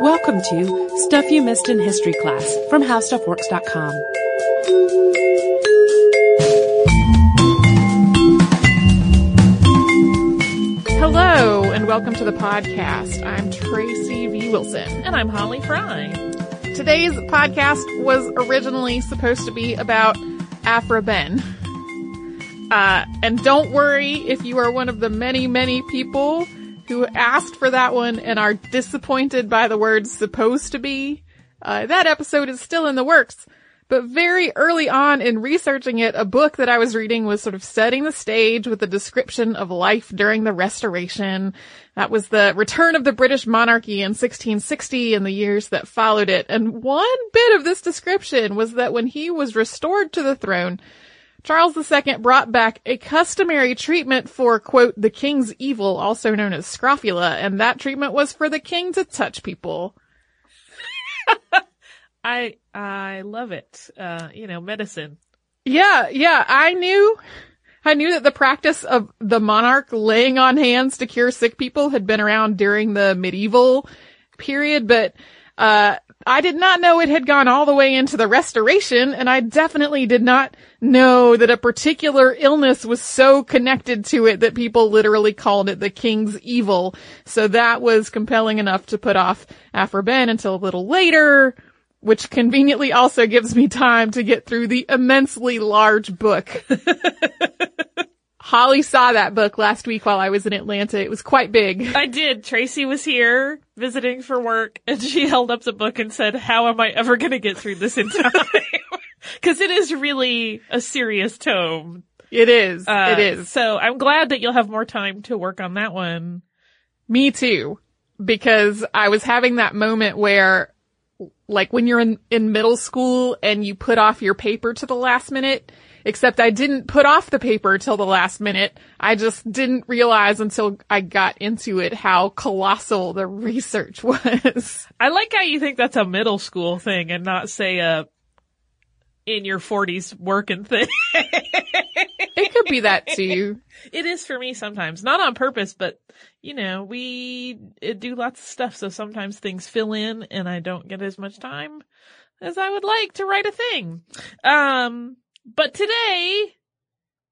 Welcome to Stuff You Missed in History Class from HowStuffWorks.com. Hello and welcome to the podcast. I'm Tracy V. Wilson. And I'm Holly Fry. Today's podcast was originally supposed to be about Aphra Behn. Uh, and don't worry if you are one of the many, many people who asked for that one and are disappointed by the words supposed to be. Uh, that episode is still in the works. But very early on in researching it, a book that I was reading was sort of setting the stage with a description of life during the Restoration. That was the return of the British monarchy in 1660 and the years that followed it. And one bit of this description was that when he was restored to the throne, Charles II brought back a customary treatment for, quote, the king's evil, also known as scrofula, and that treatment was for the king to touch people. I I love it. Uh, you know, medicine. Yeah, yeah, I knew, I knew that the practice of the monarch laying on hands to cure sick people had been around during the medieval period, but, uh, I did not know it had gone all the way into the restoration, and I definitely did not know that a particular illness was so connected to it that people literally called it the king's evil. So that was compelling enough to put off Aphra Behn until a little later, which conveniently also gives me time to get through the immensely large book. Holly saw that book last week while I was in Atlanta. It was quite big. I did. Tracy was here visiting for work and she held up the book and said, how am I ever going to get through this in time? Cause it is really a serious tome. It is. Uh, it is. So I'm glad that you'll have more time to work on that one. Me too. Because I was having that moment where like when you're in, in middle school and you put off your paper to the last minute, except I didn't put off the paper till the last minute. I just didn't realize until I got into it how colossal the research was. I like how you think that's a middle school thing and not say a in your forties working thing. it could be that too. It is for me sometimes, not on purpose, but you know, we do lots of stuff. So sometimes things fill in and I don't get as much time as I would like to write a thing. Um, but today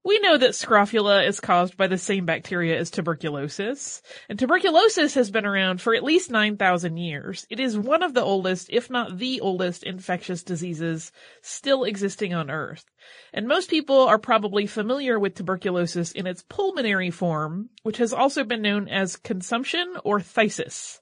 we know that scrofula is caused by the same bacteria as tuberculosis, and tuberculosis has been around for at least 9,000 years. It is one of the oldest, if not the oldest, infectious diseases still existing on Earth. And most people are probably familiar with tuberculosis in its pulmonary form, which has also been known as consumption or phthisis.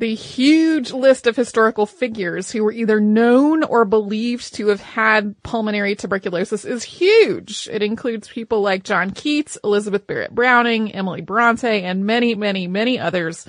The huge list of historical figures who were either known or believed to have had pulmonary tuberculosis is huge. It includes people like John Keats, Elizabeth Barrett Browning, Emily Bronte, and many, many, many others.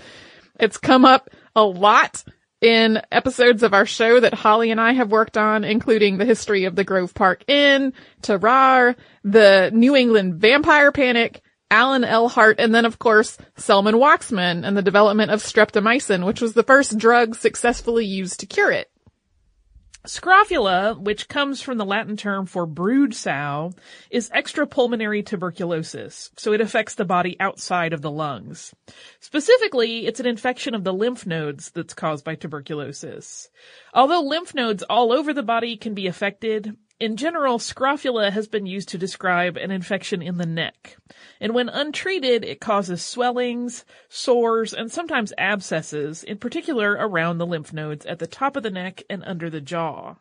It's come up a lot in episodes of our show that Holly and I have worked on, including the history of the Grove Park Inn, Tarare, the New England vampire panic, Alan L. Hart, and then of course Selman Waksman and the development of streptomycin, which was the first drug successfully used to cure it. Scrofula, which comes from the Latin term for brood sow, is extrapulmonary tuberculosis, so it affects the body outside of the lungs. Specifically, it's an infection of the lymph nodes that's caused by tuberculosis. Although lymph nodes all over the body can be affected, in general, scrofula has been used to describe an infection in the neck. And when untreated, it causes swellings, sores, and sometimes abscesses, in particular around the lymph nodes at the top of the neck and under the jaw.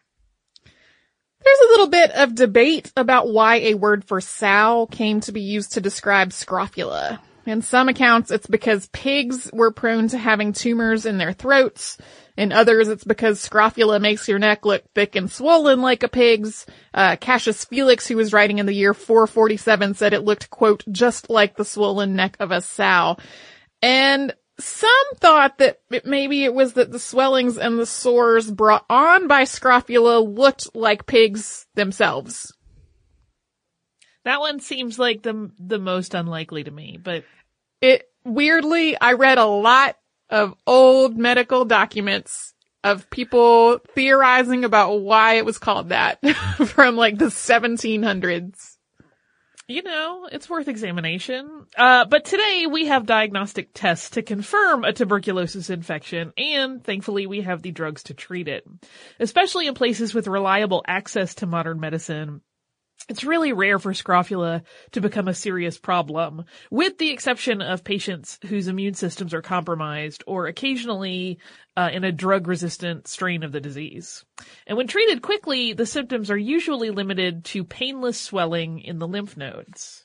There's a little bit of debate about why a word for sow came to be used to describe scrofula. In some accounts, it's because pigs were prone to having tumors in their throats. In others, it's because scrofula makes your neck look thick and swollen like a pig's. Uh, Cassius Felix, who was writing in the year 447, said it looked, quote, just like the swollen neck of a sow. And some thought that it, maybe it was that the swellings and the sores brought on by scrofula looked like pigs themselves. That one seems like the the most unlikely to me, but it weirdly I read a lot of old medical documents of people theorizing about why it was called that from like the 1700s. you know, it's worth examination. Uh, but today we have diagnostic tests to confirm a tuberculosis infection, and thankfully we have the drugs to treat it. Especially in places with reliable access to modern medicine, it's really rare for scrofula to become a serious problem, with the exception of patients whose immune systems are compromised or occasionally uh, in a drug-resistant strain of the disease. And when treated quickly, the symptoms are usually limited to painless swelling in the lymph nodes.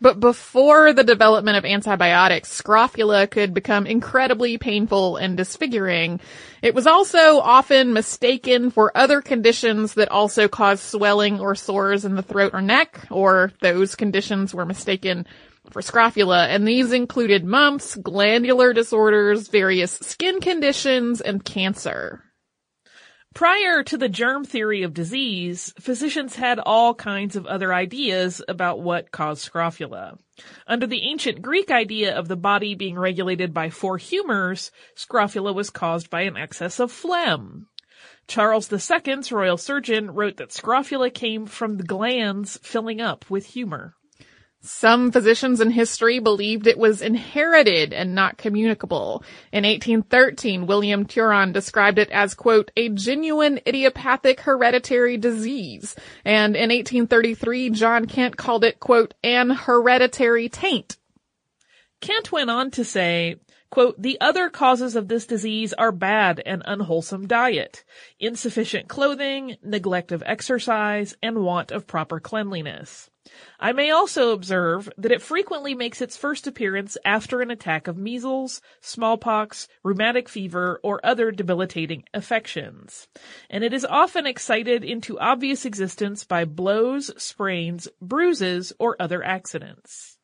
But before the development of antibiotics, scrofula could become incredibly painful and disfiguring. It was also often mistaken for other conditions that also cause swelling or sores in the throat or neck, or those conditions were mistaken for scrofula, and these included mumps, glandular disorders, various skin conditions, and cancer. Prior to the germ theory of disease, physicians had all kinds of other ideas about what caused scrofula. Under the ancient Greek idea of the body being regulated by four humors, scrofula was caused by an excess of phlegm. Charles II's royal surgeon wrote that scrofula came from the glands filling up with humor. Some physicians in history believed it was inherited and not communicable. In 1813, William Turon described it as, quote, a genuine idiopathic hereditary disease. And in 1833, John Kent called it, quote, an hereditary taint. Kent went on to say, Quote, the other causes of this disease are bad and unwholesome diet, insufficient clothing, neglect of exercise, and want of proper cleanliness. I may also observe that it frequently makes its first appearance after an attack of measles, smallpox, rheumatic fever, or other debilitating affections. And it is often excited into obvious existence by blows, sprains, bruises, or other accidents.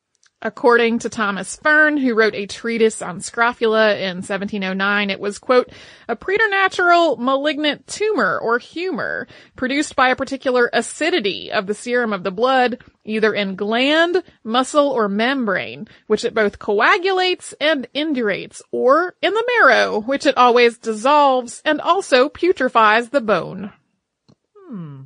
According to Thomas Fern, who wrote a treatise on scrofula in 1709, it was, quote, a preternatural malignant tumor or humor produced by a particular acidity of the serum of the blood, either in gland, muscle, or membrane, which it both coagulates and indurates, or in the marrow, which it always dissolves and also putrefies the bone. Hmm.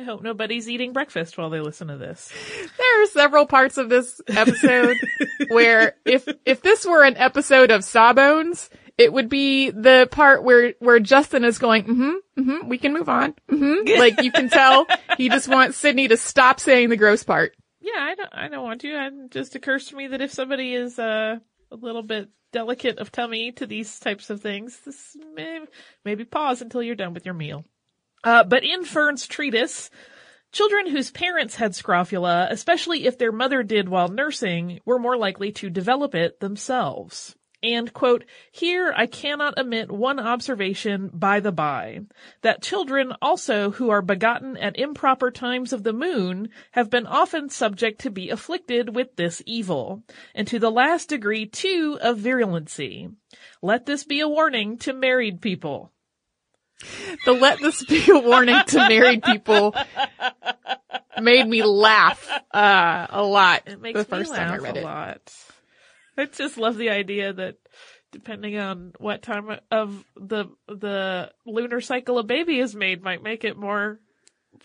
I hope nobody's eating breakfast while they listen to this. There are several parts of this episode where if, if this were an episode of Sawbones, it would be the part where, where Justin is going, mm-hmm, mm-hmm, we can move on. Mm-hmm. Like you can tell he just wants Sydnee to stop saying the gross part. Yeah, I don't, I don't want to. It just occurs to me that if somebody is, uh, a little bit delicate of tummy to these types of things, this may, maybe pause until you're done with your meal. Uh, but in Fern's treatise, children whose parents had scrofula, especially if their mother did while nursing, were more likely to develop it themselves. And quote, here I cannot omit one observation by the by, that children also who are begotten at improper times of the moon have been often subject to be afflicted with this evil, and to the last degree too of virulency. Let this be a warning to married people. The let this be a warning to married people made me laugh uh, a lot. It makes the first me time I laugh read a it. lot. I just love the idea that depending on what time of the the lunar cycle a baby is made might make it more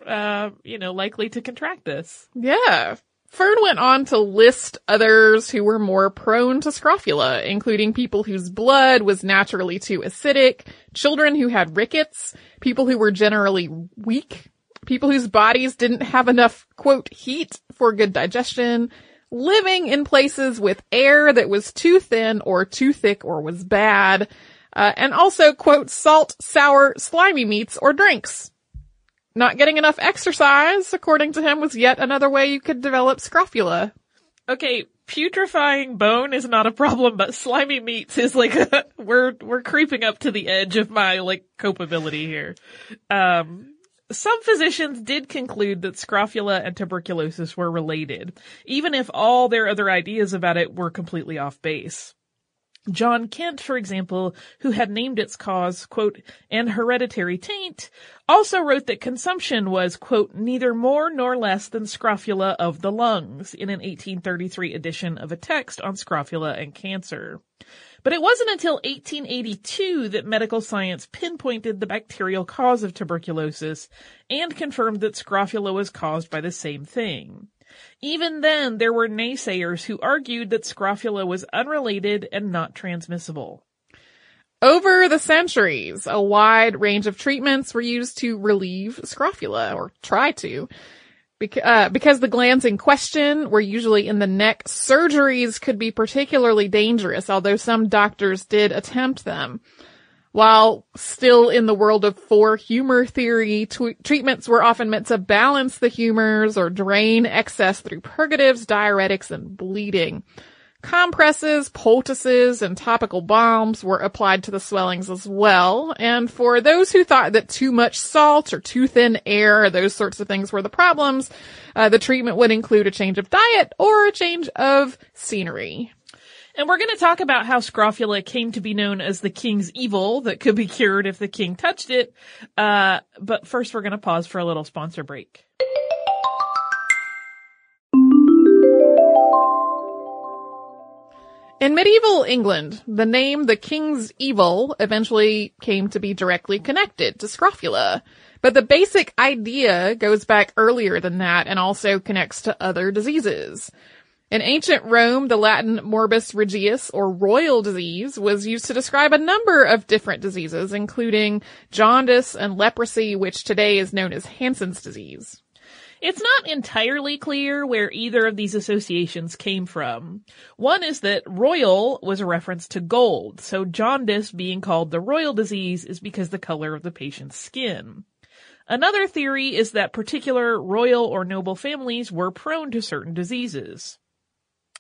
uh you know likely to contract this. Yeah. Fern went on to list others who were more prone to scrofula, including people whose blood was naturally too acidic, children who had rickets, people who were generally weak, people whose bodies didn't have enough, quote, heat for good digestion, living in places with air that was too thin or too thick or was bad, uh, and also, quote, salt, sour, slimy meats or drinks. Not getting enough exercise, according to him, was yet another way you could develop scrofula. Okay, putrefying bone is not a problem, but slimy meats is like a, we're we're creeping up to the edge of my like copeability here. Um some physicians did conclude that scrofula and tuberculosis were related, even if all their other ideas about it were completely off base. John Kent, for example, who had named its cause, quote, an hereditary taint, also wrote that consumption was, quote, neither more nor less than scrofula of the lungs in an 1833 edition of a text on scrofula and cancer. But it wasn't until 1882 that medical science pinpointed the bacterial cause of tuberculosis and confirmed that scrofula was caused by the same thing. Even then, there were naysayers who argued that scrofula was unrelated and not transmissible. Over the centuries, a wide range of treatments were used to relieve scrofula, or try to. Uh, because the glands in question were usually in the neck, surgeries could be particularly dangerous, although some doctors did attempt them. While still in the world of four humor theory, t- treatments were often meant to balance the humors or drain excess through purgatives, diuretics, and bleeding. Compresses, poultices, and topical balms were applied to the swellings as well. And for those who thought that too much salt or too thin air, or those sorts of things were the problems, uh, the treatment would include a change of diet or a change of scenery. And we're going to talk about how scrofula came to be known as the king's evil that could be cured if the king touched it. Uh, but first we're going to pause for a little sponsor break. In medieval England, the name the King's Evil eventually came to be directly connected to scrofula. But the basic idea goes back earlier than that and also connects to other diseases. In ancient Rome, the Latin morbus regius or royal disease was used to describe a number of different diseases, including jaundice and leprosy, which today is known as Hansen's disease. It's not entirely clear where either of these associations came from. One is that royal was a reference to gold, so jaundice being called the royal disease is because the color of the patient's skin. Another theory is that particular royal or noble families were prone to certain diseases.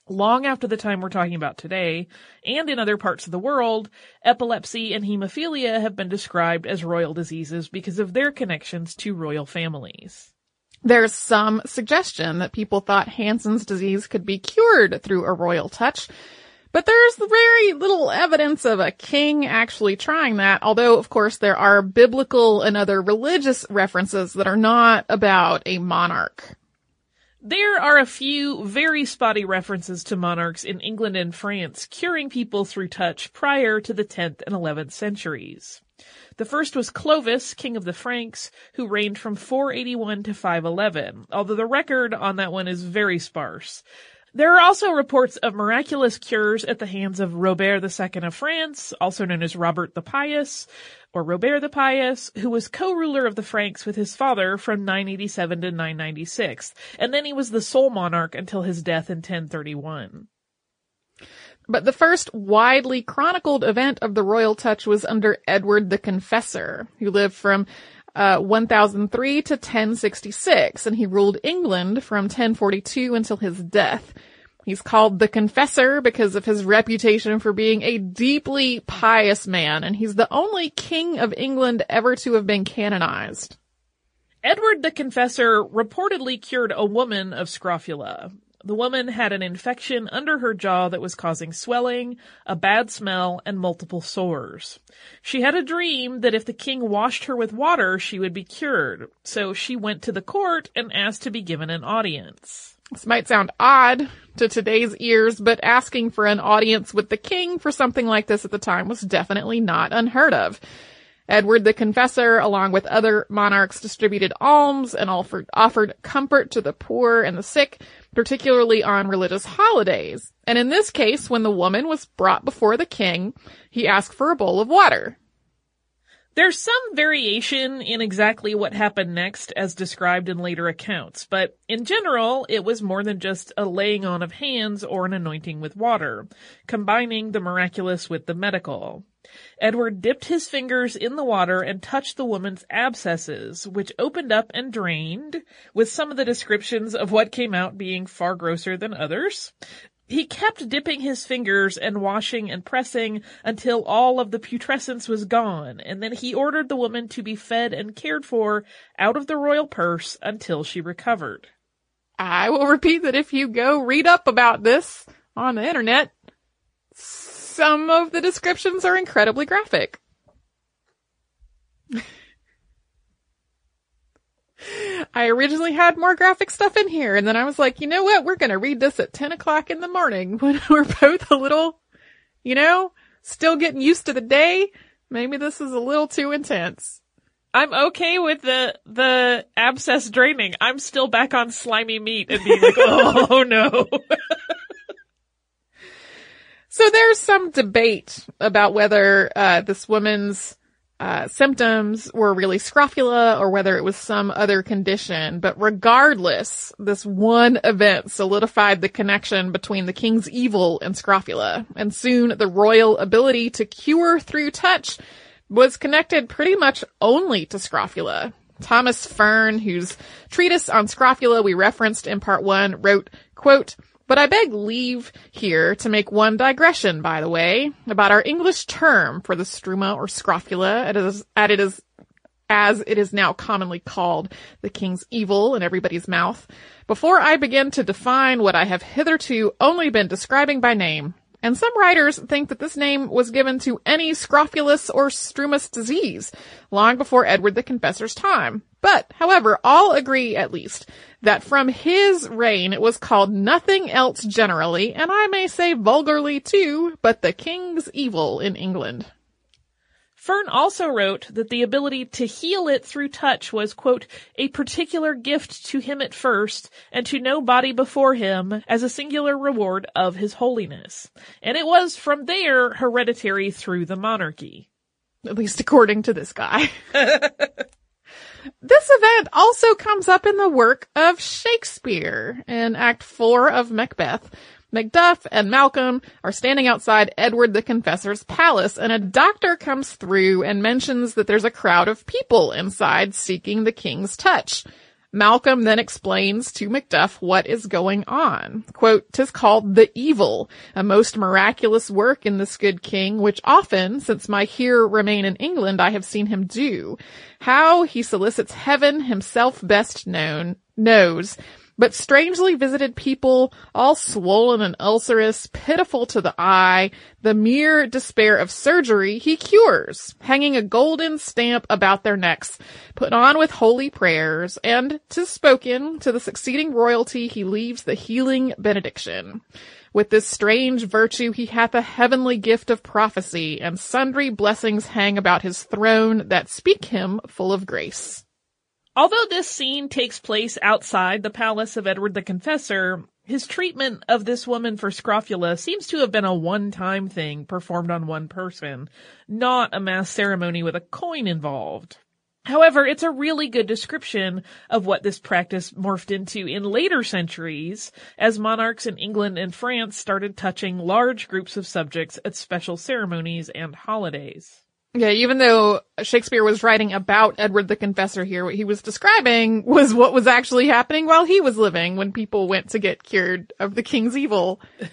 Long after the time we're talking about today, and in other parts of the world, epilepsy and hemophilia have been described as royal diseases because of their connections to royal families. There's some suggestion that people thought Hansen's disease could be cured through a royal touch, but there's very little evidence of a king actually trying that, although of course there are biblical and other religious references that are not about a monarch. There are a few very spotty references to monarchs in England and France curing people through touch prior to the 10th and 11th centuries. The first was Clovis, king of the Franks, who reigned from 481 to 511, although the record on that one is very sparse. There are also reports of miraculous cures at the hands of Robert II of France, also known as Robert the Pious, or Robert the Pious, who was co-ruler of the Franks with his father from 987 to 996, and then he was the sole monarch until his death in 1031. But the first widely chronicled event of the royal touch was under Edward the Confessor, who lived from uh, 1003 to 1066, and he ruled England from 1042 until his death. He's called the Confessor because of his reputation for being a deeply pious man, and he's the only king of England ever to have been canonized. Edward the Confessor reportedly cured a woman of scrofula. The woman had an infection under her jaw that was causing swelling, a bad smell, and multiple sores. She had a dream that if the king washed her with water, she would be cured. So she went to the court and asked to be given an audience. This might sound odd to today's ears, but asking for an audience with the king for something like this at the time was definitely not unheard of. Edward the Confessor, along with other monarchs, distributed alms and offered, offered comfort to the poor and the sick, particularly on religious holidays. And in this case, when the woman was brought before the king, he asked for a bowl of water. There's some variation in exactly what happened next as described in later accounts, but in general, it was more than just a laying on of hands or an anointing with water, combining the miraculous with the medical. Edward dipped his fingers in the water and touched the woman's abscesses, which opened up and drained, with some of the descriptions of what came out being far grosser than others. He kept dipping his fingers and washing and pressing until all of the putrescence was gone, and then he ordered the woman to be fed and cared for out of the royal purse until she recovered. I will repeat that if you go read up about this on the internet, some of the descriptions are incredibly graphic. I originally had more graphic stuff in here, and then I was like, you know what? We're gonna read this at 10 o'clock in the morning when we're both a little, you know, still getting used to the day. Maybe this is a little too intense. I'm okay with the the abscess draining. I'm still back on slimy meat and being like, oh no. So there's some debate about whether uh, this woman's uh, symptoms were really scrofula or whether it was some other condition. But regardless, this one event solidified the connection between the king's evil and scrofula, and soon the royal ability to cure through touch was connected pretty much only to scrofula. Thomas Fern, whose treatise on scrofula we referenced in part one, wrote, quote, but I beg leave here to make one digression, by the way, about our English term for the struma or scrofula, as, it is, as it is now commonly called, the king's evil in everybody's mouth, before I begin to define what I have hitherto only been describing by name. And some writers think that this name was given to any scrofulous or strumous disease long before Edward the Confessor's time. But, however, all agree at least that from his reign it was called nothing else generally, and I may say vulgarly too, but the king's evil in England. Fern also wrote that the ability to heal it through touch was, quote, a particular gift to him at first, and to no body before him, as a singular reward of his holiness. And it was from there hereditary through the monarchy. At least according to this guy. This event also comes up in the work of Shakespeare in Act 4 of Macbeth. Macduff and Malcolm are standing outside Edward the Confessor's palace and a doctor comes through and mentions that there's a crowd of people inside seeking the king's touch. Malcolm then explains to Macduff what is going on. Quote, "Tis called the evil, a most miraculous work in this good king, which often, since my here remain in England, I have seen him do. How he solicits heaven himself best known, knows, but strangely visited people, all swollen and ulcerous, pitiful to the eye, the mere despair of surgery he cures, hanging a golden stamp about their necks, put on with holy prayers, and tis spoken to the succeeding royalty he leaves the healing benediction. With this strange virtue he hath a heavenly gift of prophecy, and sundry blessings hang about his throne that speak him full of grace. Although this scene takes place outside the palace of Edward the Confessor, his treatment of this woman for scrofula seems to have been a one-time thing performed on one person, not a mass ceremony with a coin involved. However, it's a really good description of what this practice morphed into in later centuries as monarchs in England and France started touching large groups of subjects at special ceremonies and holidays. Yeah, even though Shakespeare was writing about Edward the Confessor here, what he was describing was what was actually happening while he was living when people went to get cured of the king's evil.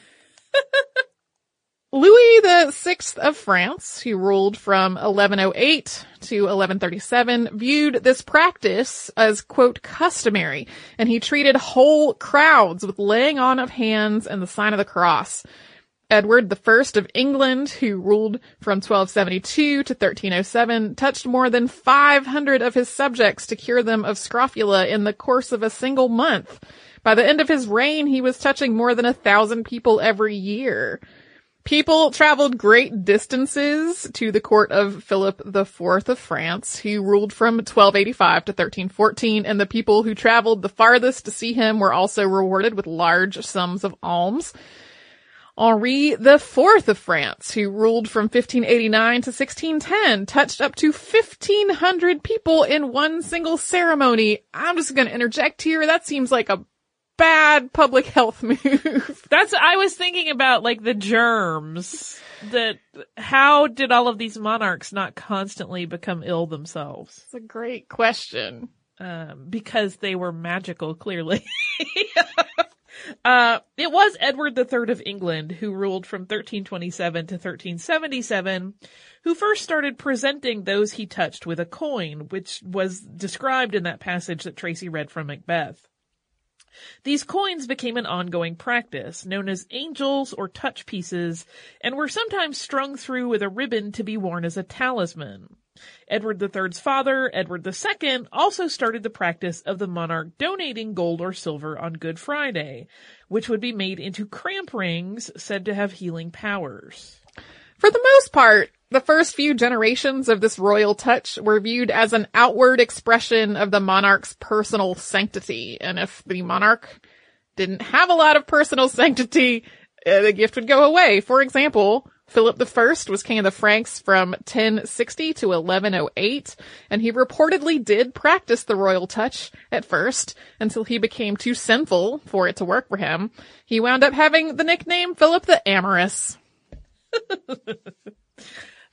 Louis the Sixth of France, who ruled from 1108 to 1137, viewed this practice as, quote, customary, and he treated whole crowds with laying on of hands and the sign of the cross. Edward I of England, who ruled from 1272 to 1307, touched more than 500 of his subjects to cure them of scrofula in the course of a single month. By the end of his reign, he was touching more than a thousand people every year. People traveled great distances to the court of Philip IV of France, who ruled from 1285 to 1314, and the people who traveled the farthest to see him were also rewarded with large sums of alms. Henri IV of France, who ruled from 1589 to 1610, touched up to 1500 people in one single ceremony. I'm just gonna interject here. That seems like a bad public health move. That's, I was thinking about like the germs that, how did all of these monarchs not constantly become ill themselves? It's a great question. Um, because they were magical, clearly. Uh, it was Edward III of England who ruled from 1327 to 1377, who first started presenting those he touched with a coin, which was described in that passage that Tracy read from Macbeth. These coins became an ongoing practice, known as angels or touch pieces, and were sometimes strung through with a ribbon to be worn as a talisman. Edward III's father, Edward II, also started the practice of the monarch donating gold or silver on Good Friday, which would be made into cramp rings said to have healing powers. For the most part, the first few generations of this royal touch were viewed as an outward expression of the monarch's personal sanctity. And if the monarch didn't have a lot of personal sanctity, uh, the gift would go away. For example, Philip I was king of the Franks from 1060 to 1108, and he reportedly did practice the royal touch at first until he became too sinful for it to work for him. He wound up having the nickname Philip the Amorous.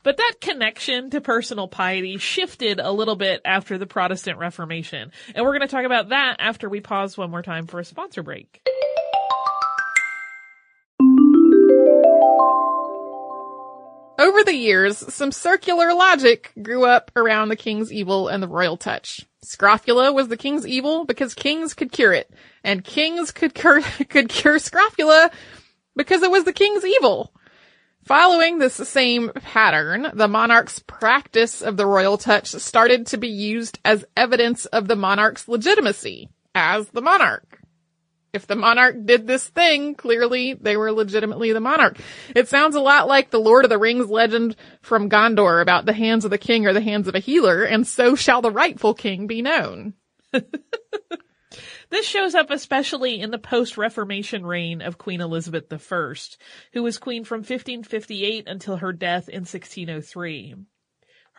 But that connection to personal piety shifted a little bit after the Protestant Reformation. And we're going to talk about that after we pause one more time for a sponsor break. Over the years, some circular logic grew up around the king's evil and the royal touch. Scrofula was the king's evil because kings could cure it, and kings could cure, could cure scrofula because it was the king's evil. Following this same pattern, the monarch's practice of the royal touch started to be used as evidence of the monarch's legitimacy as the monarch if the monarch did this thing, clearly they were legitimately the monarch. It sounds a lot like the Lord of the Rings legend from Gondor about the hands of the king or the hands of a healer, and so shall the rightful king be known. This shows up especially in the post-Reformation reign of Queen Elizabeth I, who was queen from 1558 until her death in 1603.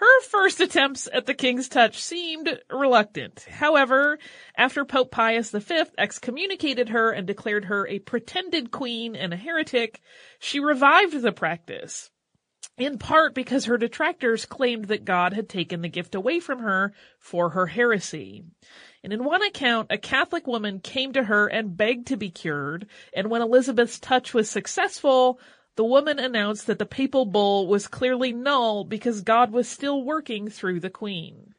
Her first attempts at the king's touch seemed reluctant. However, after Pope Pius V excommunicated her and declared her a pretended queen and a heretic, she revived the practice. In part because her detractors claimed that God had taken the gift away from her for her heresy. And in one account, a Catholic woman came to her and begged to be cured, and when Elizabeth's touch was successful, the woman announced that the papal bull was clearly null because God was still working through the queen.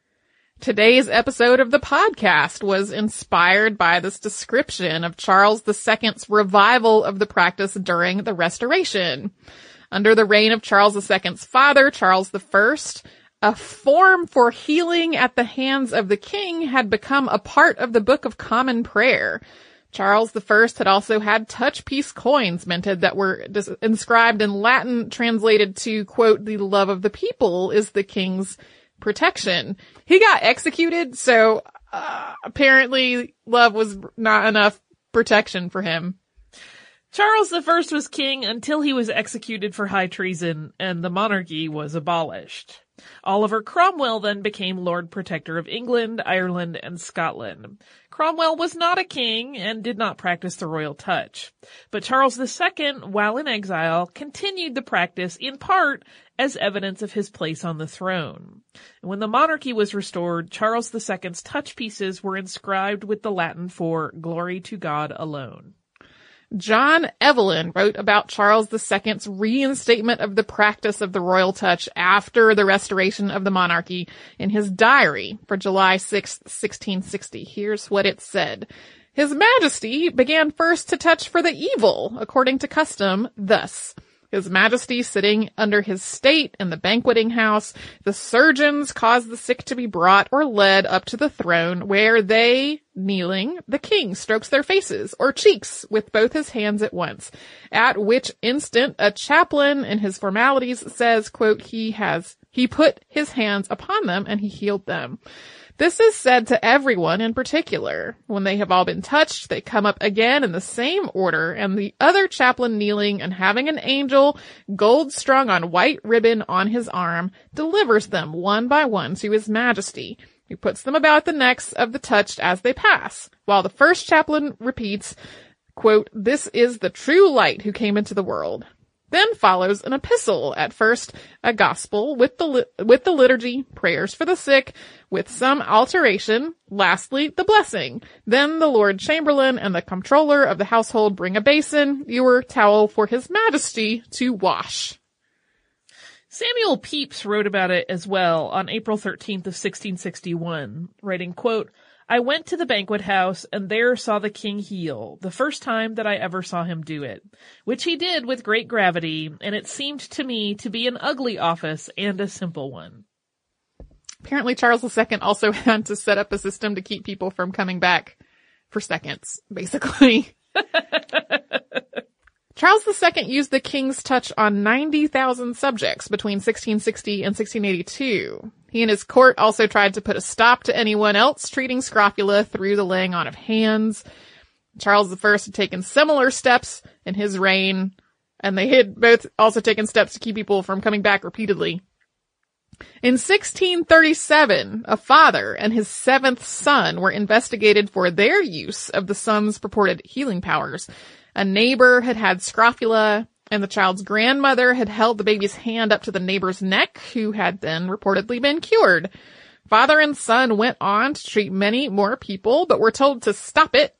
Today's episode of the podcast was inspired by this description of Charles II's revival of the practice during the Restoration. Under the reign of Charles II's father, Charles I, a form for healing at the hands of the king had become a part of the Book of Common Prayer. Charles I had also had touch piece coins minted that were dis- inscribed in Latin translated to quote, the love of the people is the king's protection. He got executed, so uh, apparently love was not enough protection for him. Charles I was king until he was executed for high treason and the monarchy was abolished. Oliver Cromwell then became Lord Protector of England, Ireland, and Scotland. Cromwell was not a king and did not practice the royal touch. But Charles II, while in exile, continued the practice in part as evidence of his place on the throne. When the monarchy was restored, Charles II's touch pieces were inscribed with the Latin for glory to God alone. John Evelyn wrote about Charles II's reinstatement of the practice of the royal touch after the restoration of the monarchy in his diary for July 6, 1660. Here's what it said. His Majesty began first to touch for the evil, according to custom, thus. His Majesty sitting under his state in the banqueting house, the surgeons caused the sick to be brought or led up to the throne, where they, kneeling, the king strokes their faces or cheeks with both his hands at once, at which instant a chaplain in his formalities says, quote, he has, he put his hands upon them and he healed them. This is said to everyone in particular. When they have all been touched, they come up again in the same order, and the other chaplain kneeling and having an angel, gold strung on white ribbon on his arm, delivers them one by one to his majesty, who puts them about the necks of the touched as they pass, while the first chaplain repeats, quote, this is the true light who came into the world. Then follows an epistle, at first a gospel with the, with the liturgy, prayers for the sick, with some alteration, lastly the blessing. Then the Lord Chamberlain and the comptroller of the household bring a basin, ewer, towel for his majesty to wash. Samuel Pepys wrote about it as well on April 13th of 1661, writing, quote, I went to the banquet house and there saw the king heal, the first time that I ever saw him do it, which he did with great gravity, and it seemed to me to be an ugly office and a simple one. Apparently Charles II also had to set up a system to keep people from coming back for seconds, basically. Charles II used the king's touch on 90,000 subjects between 1660 and 1682. He and his court also tried to put a stop to anyone else treating scrofula through the laying on of hands. Charles I had taken similar steps in his reign, and they had both also taken steps to keep people from coming back repeatedly. In 1637, a father and his seventh son were investigated for their use of the son's purported healing powers. A neighbor had had scrofula, and the child's grandmother had held the baby's hand up to the neighbor's neck, who had then reportedly been cured. Father and son went on to treat many more people, but were told to stop it.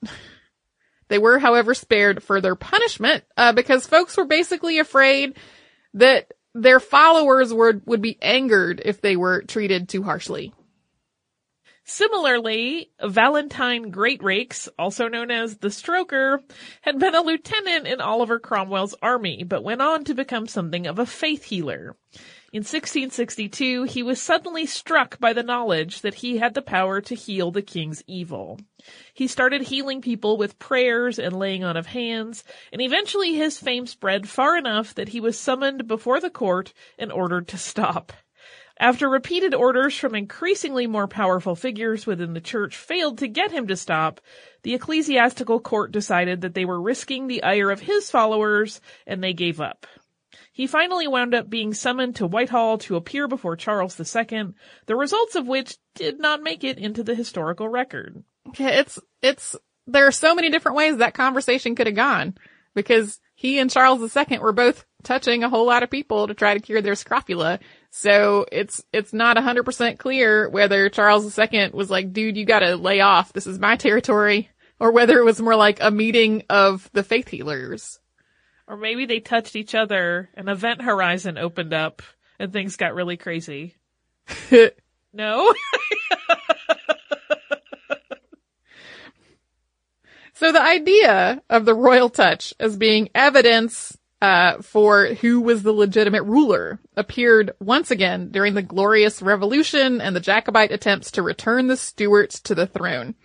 They were, however, spared further punishment, uh, because folks were basically afraid that their followers would, would be angered if they were treated too harshly. Similarly, Valentine Greatrakes, also known as the Stroker, had been a lieutenant in Oliver Cromwell's army, but went on to become something of a faith healer. In 1662, he was suddenly struck by the knowledge that he had the power to heal the king's evil. He started healing people with prayers and laying on of hands, and eventually his fame spread far enough that he was summoned before the court and ordered to stop. After repeated orders from increasingly more powerful figures within the church failed to get him to stop, the ecclesiastical court decided that they were risking the ire of his followers, and they gave up. He finally wound up being summoned to Whitehall to appear before Charles II, the results of which did not make it into the historical record. It's, it's, there are so many different ways that conversation could have gone because he and Charles II were both touching a whole lot of people to try to cure their scrofula. So it's, it's not 100% clear whether Charles II was like, dude, you gotta lay off. This is my territory. Or whether it was more like a meeting of the faith healers. Or maybe they touched each other, an event horizon opened up, and things got really crazy. no? so the idea of the royal touch as being evidence uh, for who was the legitimate ruler appeared once again during the Glorious Revolution and the Jacobite attempts to return the Stuarts to the throne.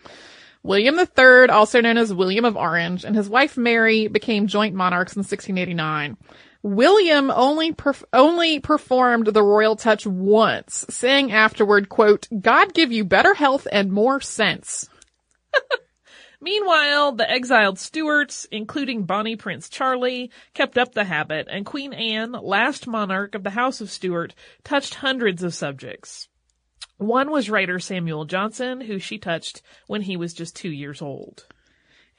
William III, also known as William of Orange, and his wife Mary became joint monarchs in 1689. William only perf- only performed the royal touch once, saying afterward, quote, God give you better health and more sense. Meanwhile, the exiled Stuarts, including Bonnie Prince Charlie, kept up the habit, and Queen Anne, last monarch of the House of Stuart, touched hundreds of subjects. One was writer Samuel Johnson, who she touched when he was just two years old.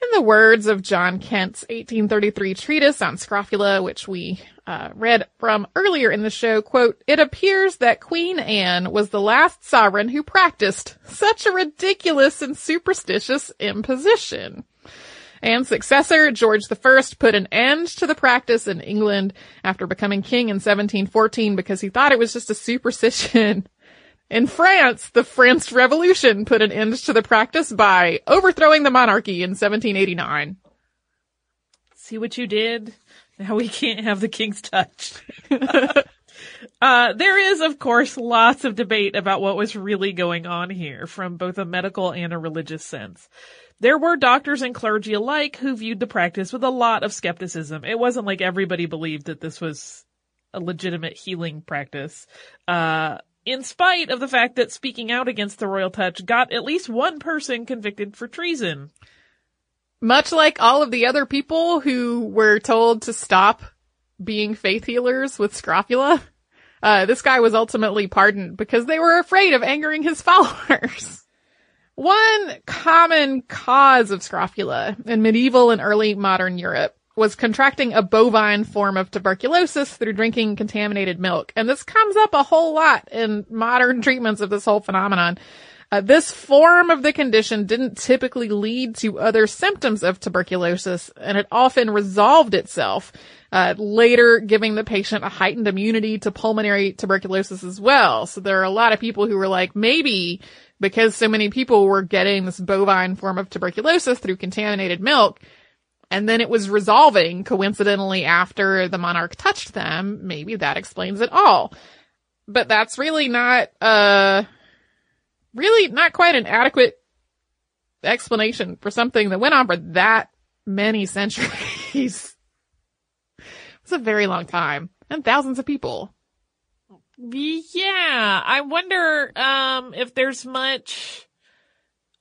In the words of John Kent's 1833 treatise on scrofula, which we uh, read from earlier in the show, quote, it appears that Queen Anne was the last sovereign who practiced such a ridiculous and superstitious imposition. Anne's successor, George I, put an end to the practice in England after becoming king in 1714 because he thought it was just a superstition in France, the French Revolution put an end to the practice by overthrowing the monarchy in 1789. See what you did? Now we can't have the king's touch. uh, there is, of course, lots of debate about what was really going on here from both a medical and a religious sense. There were doctors and clergy alike who viewed the practice with a lot of skepticism. It wasn't like everybody believed that this was a legitimate healing practice. Uh, in spite of the fact that speaking out against the royal touch got at least one person convicted for treason. Much like all of the other people who were told to stop being faith healers with scrofula, uh, this guy was ultimately pardoned because they were afraid of angering his followers. One common cause of scrofula in medieval and early modern Europe was contracting a bovine form of tuberculosis through drinking contaminated milk. And this comes up a whole lot in modern treatments of this whole phenomenon. Uh, this form of the condition didn't typically lead to other symptoms of tuberculosis, and it often resolved itself, uh, later giving the patient a heightened immunity to pulmonary tuberculosis as well. So there are a lot of people who were like, maybe because so many people were getting this bovine form of tuberculosis through contaminated milk, and then it was resolving coincidentally after the monarch touched them. Maybe that explains it all. But that's really not, uh, really not quite an adequate explanation for something that went on for that many centuries. It's a very long time and thousands of people. Yeah, I wonder um if there's much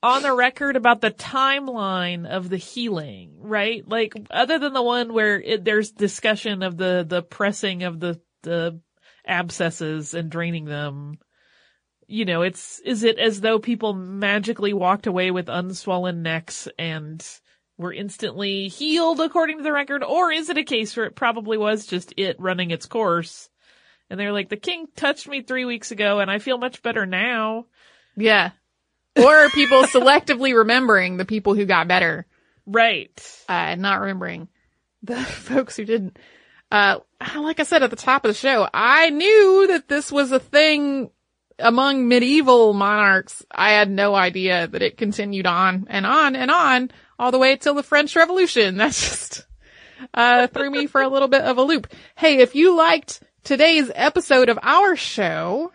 on the record about the timeline of the healing, right? Like other than the one where it, there's discussion of the the pressing of the the abscesses and draining them. You know, it's is it as though people magically walked away with unswollen necks and were instantly healed according to the record, or is it a case where it probably was just it running its course? And they're like, the king touched me three weeks ago and I feel much better now. Yeah. Or people selectively remembering the people who got better, Right. uh, and not remembering the folks who didn't. Uh, like I said at the top of the show, I knew that this was a thing among medieval monarchs. I had no idea that it continued on and on and on all the way till the French Revolution. That's just, uh, threw me for a little bit of a loop. Hey, if you liked today's episode of our show,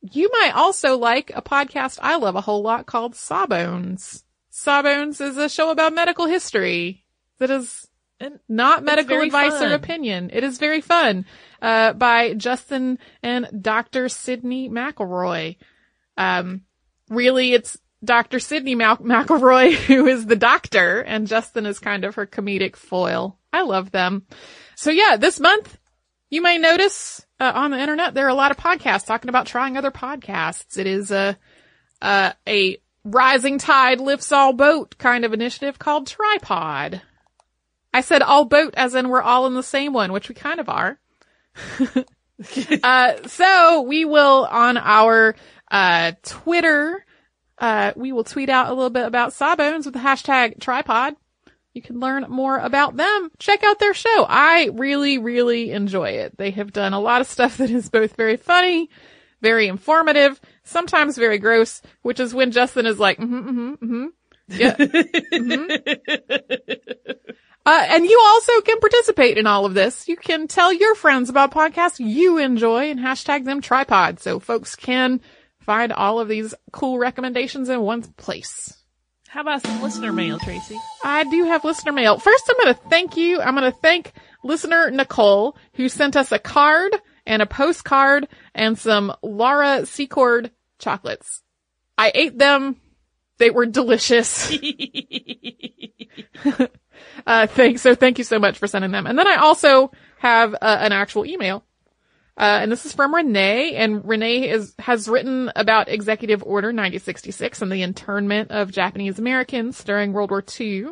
you might also like a podcast I love a whole lot called Sawbones. Sawbones is a show about medical history that is not medical advice fun. or opinion. It is very fun. Uh, by Justin and Dr. Sydnee McElroy. Um, really it's Dr. Sydnee Mal- McElroy who is the doctor and Justin is kind of her comedic foil. I love them. So yeah, this month you may notice uh, on the internet there are a lot of podcasts talking about trying other podcasts. It is a uh, a rising tide lifts all boat kind of initiative called Trypod. I said all boat as in we're all in the same one, which we kind of are. uh, so we will on our uh, Twitter, uh, we will tweet out a little bit about Sawbones with the hashtag trypod. You can learn more about them. Check out their show. I really, really enjoy it. They have done a lot of stuff that is both very funny, very informative, sometimes very gross, which is when Justin is like, mm-hmm, mm-hmm, mm-hmm. Yeah. Uh, and you also can participate in all of this. You can tell your friends about podcasts you enjoy and hashtag them trypod so folks can find all of these cool recommendations in one place. How about some listener mail, Tracy? I do have listener mail. First, I'm going to thank you. I'm going to thank listener Nicole who sent us a card and a postcard and some Laura Secord chocolates. I ate them. They were delicious. uh, thanks. So thank you so much for sending them. And then I also have uh, an actual email. Uh, and this is from Renee, and Renee is, has written about Executive Order 9066 and the internment of Japanese Americans during World War II.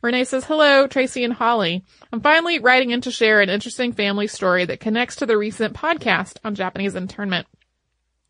Renee says, hello, Tracy and Holly. I'm finally writing in to share an interesting family story that connects to the recent podcast on Japanese internment.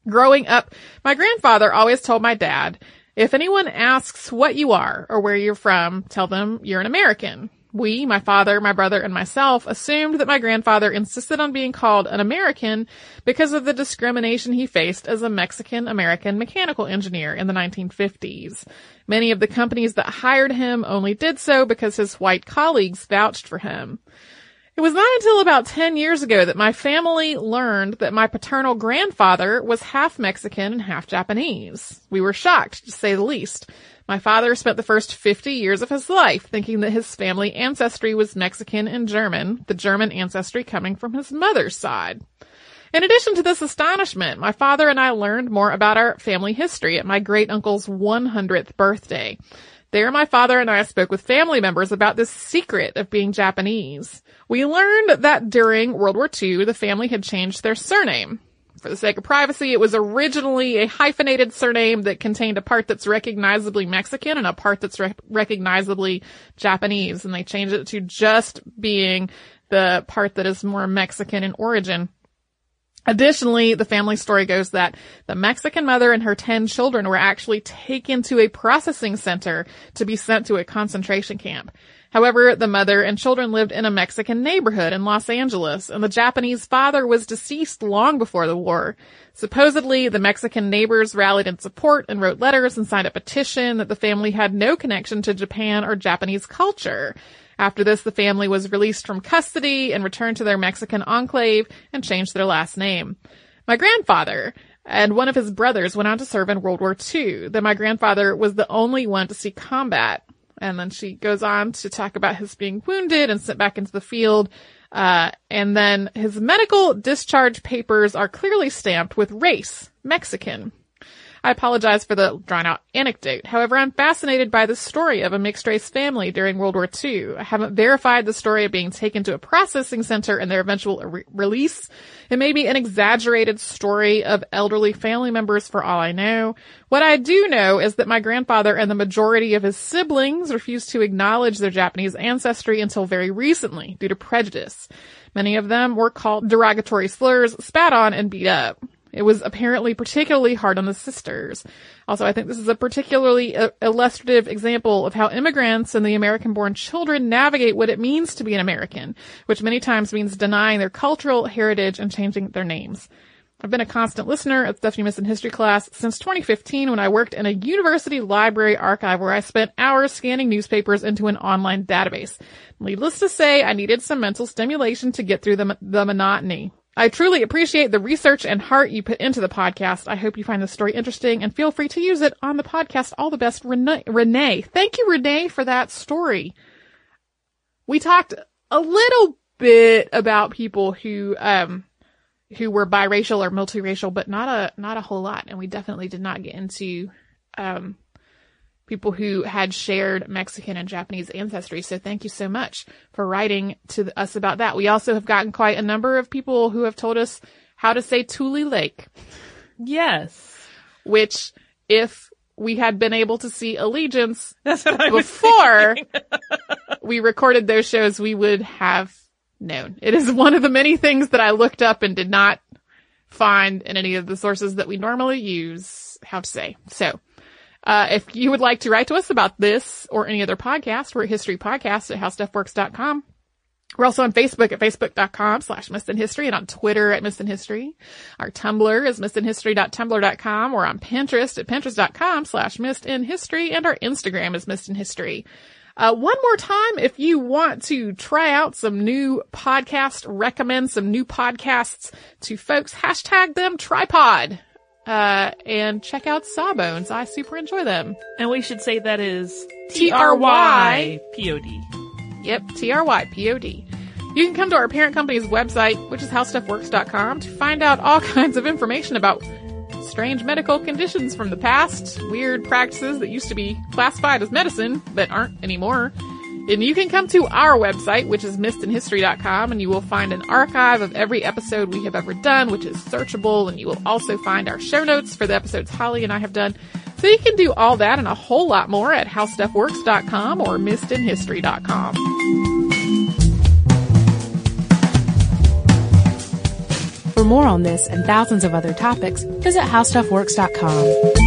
Growing up, my grandfather always told my dad, if anyone asks what you are or where you're from, tell them you're an American. We, my father, my brother, and myself assumed that my grandfather insisted on being called an American because of the discrimination he faced as a Mexican American mechanical engineer in the 1950s. Many of the companies that hired him only did so because his white colleagues vouched for him. It was not until about 10 years ago that my family learned that my paternal grandfather was half Mexican and half Japanese. We were shocked, to say the least. My father spent the first 50 years of his life thinking that his family ancestry was Mexican and German, the German ancestry coming from his mother's side. In addition to this astonishment, my father and I learned more about our family history at my great uncle's 100th birthday. There, my father and I spoke with family members about this secret of being Japanese. We learned that during World War II, the family had changed their surname. For the sake of privacy, it was originally a hyphenated surname that contained a part that's recognizably Mexican and a part that's re- recognizably Japanese, and they changed it to just being the part that is more Mexican in origin. Additionally, the family story goes that the Mexican mother and her 10 children were actually taken to a processing center to be sent to a concentration camp. However, the mother and children lived in a Mexican neighborhood in Los Angeles, and the Japanese father was deceased long before the war. Supposedly, the Mexican neighbors rallied in support and wrote letters and signed a petition that the family had no connection to Japan or Japanese culture. After this, the family was released from custody and returned to their Mexican enclave and changed their last name. My grandfather and one of his brothers went on to serve in World War II. Then my grandfather was the only one to see combat. And then she goes on to talk about his being wounded and sent back into the field. Uh, and then his medical discharge papers are clearly stamped with race, Mexican. I apologize for the drawn out anecdote. However, I'm fascinated by the story of a mixed race family during World War II. I haven't verified the story of being taken to a processing center and their eventual re- release. It may be an exaggerated story of elderly family members for all I know. What I do know is that my grandfather and the majority of his siblings refused to acknowledge their Japanese ancestry until very recently due to prejudice. Many of them were called derogatory slurs, spat on, and beat up. It was apparently particularly hard on the sisters. Also, I think this is a particularly uh, illustrative example of how immigrants and the American-born children navigate what it means to be an American, which many times means denying their cultural heritage and changing their names. I've been a constant listener at Stuff You Missed in History class since 2015 when I worked in a university library archive where I spent hours scanning newspapers into an online database. Needless to say, I needed some mental stimulation to get through the, the monotony. I truly appreciate the research and heart you put into the podcast. I hope you find the story interesting and feel free to use it on the podcast. All the best, Renee. Renee. Thank you, Renee, for that story. We talked a little bit about people who, um, who were biracial or multiracial, but not a, not a whole lot. And we definitely did not get into, um, people who had shared Mexican and Japanese ancestry. So thank you so much for writing to us about that. We also have gotten quite a number of people who have told us how to say Tule Lake. Yes. Which if we had been able to see Allegiance That's what I before we recorded those shows, we would have known. It is one of the many things that I looked up and did not find in any of the sources that we normally use how to say. So uh, if you would like to write to us about this or any other podcast, we're at historypodcast at howstuffworks.com. We're also on Facebook at facebook.com slash History and on Twitter at History. Our Tumblr is missedinhistory.tumblr.com. We're on Pinterest at pinterest.com slash History and our Instagram is History. Uh, one more time, if you want to try out some new podcasts, recommend some new podcasts to folks, hashtag them trypod. Uh, and check out Sawbones. I super enjoy them. And we should say that is T R Y P O D. Yep, T-R-Y-P-O-D. You can come to our parent company's website, which is howstuffworks.com, to find out all kinds of information about strange medical conditions from the past, weird practices that used to be classified as medicine, but aren't anymore, and you can come to our website, which is missedinhistory.com, and you will find an archive of every episode we have ever done, which is searchable, and you will also find our show notes for the episodes Holly and I have done. So you can do all that and a whole lot more at howstuffworks.com or missedinhistory.com. For more on this and thousands of other topics, visit howstuffworks.com.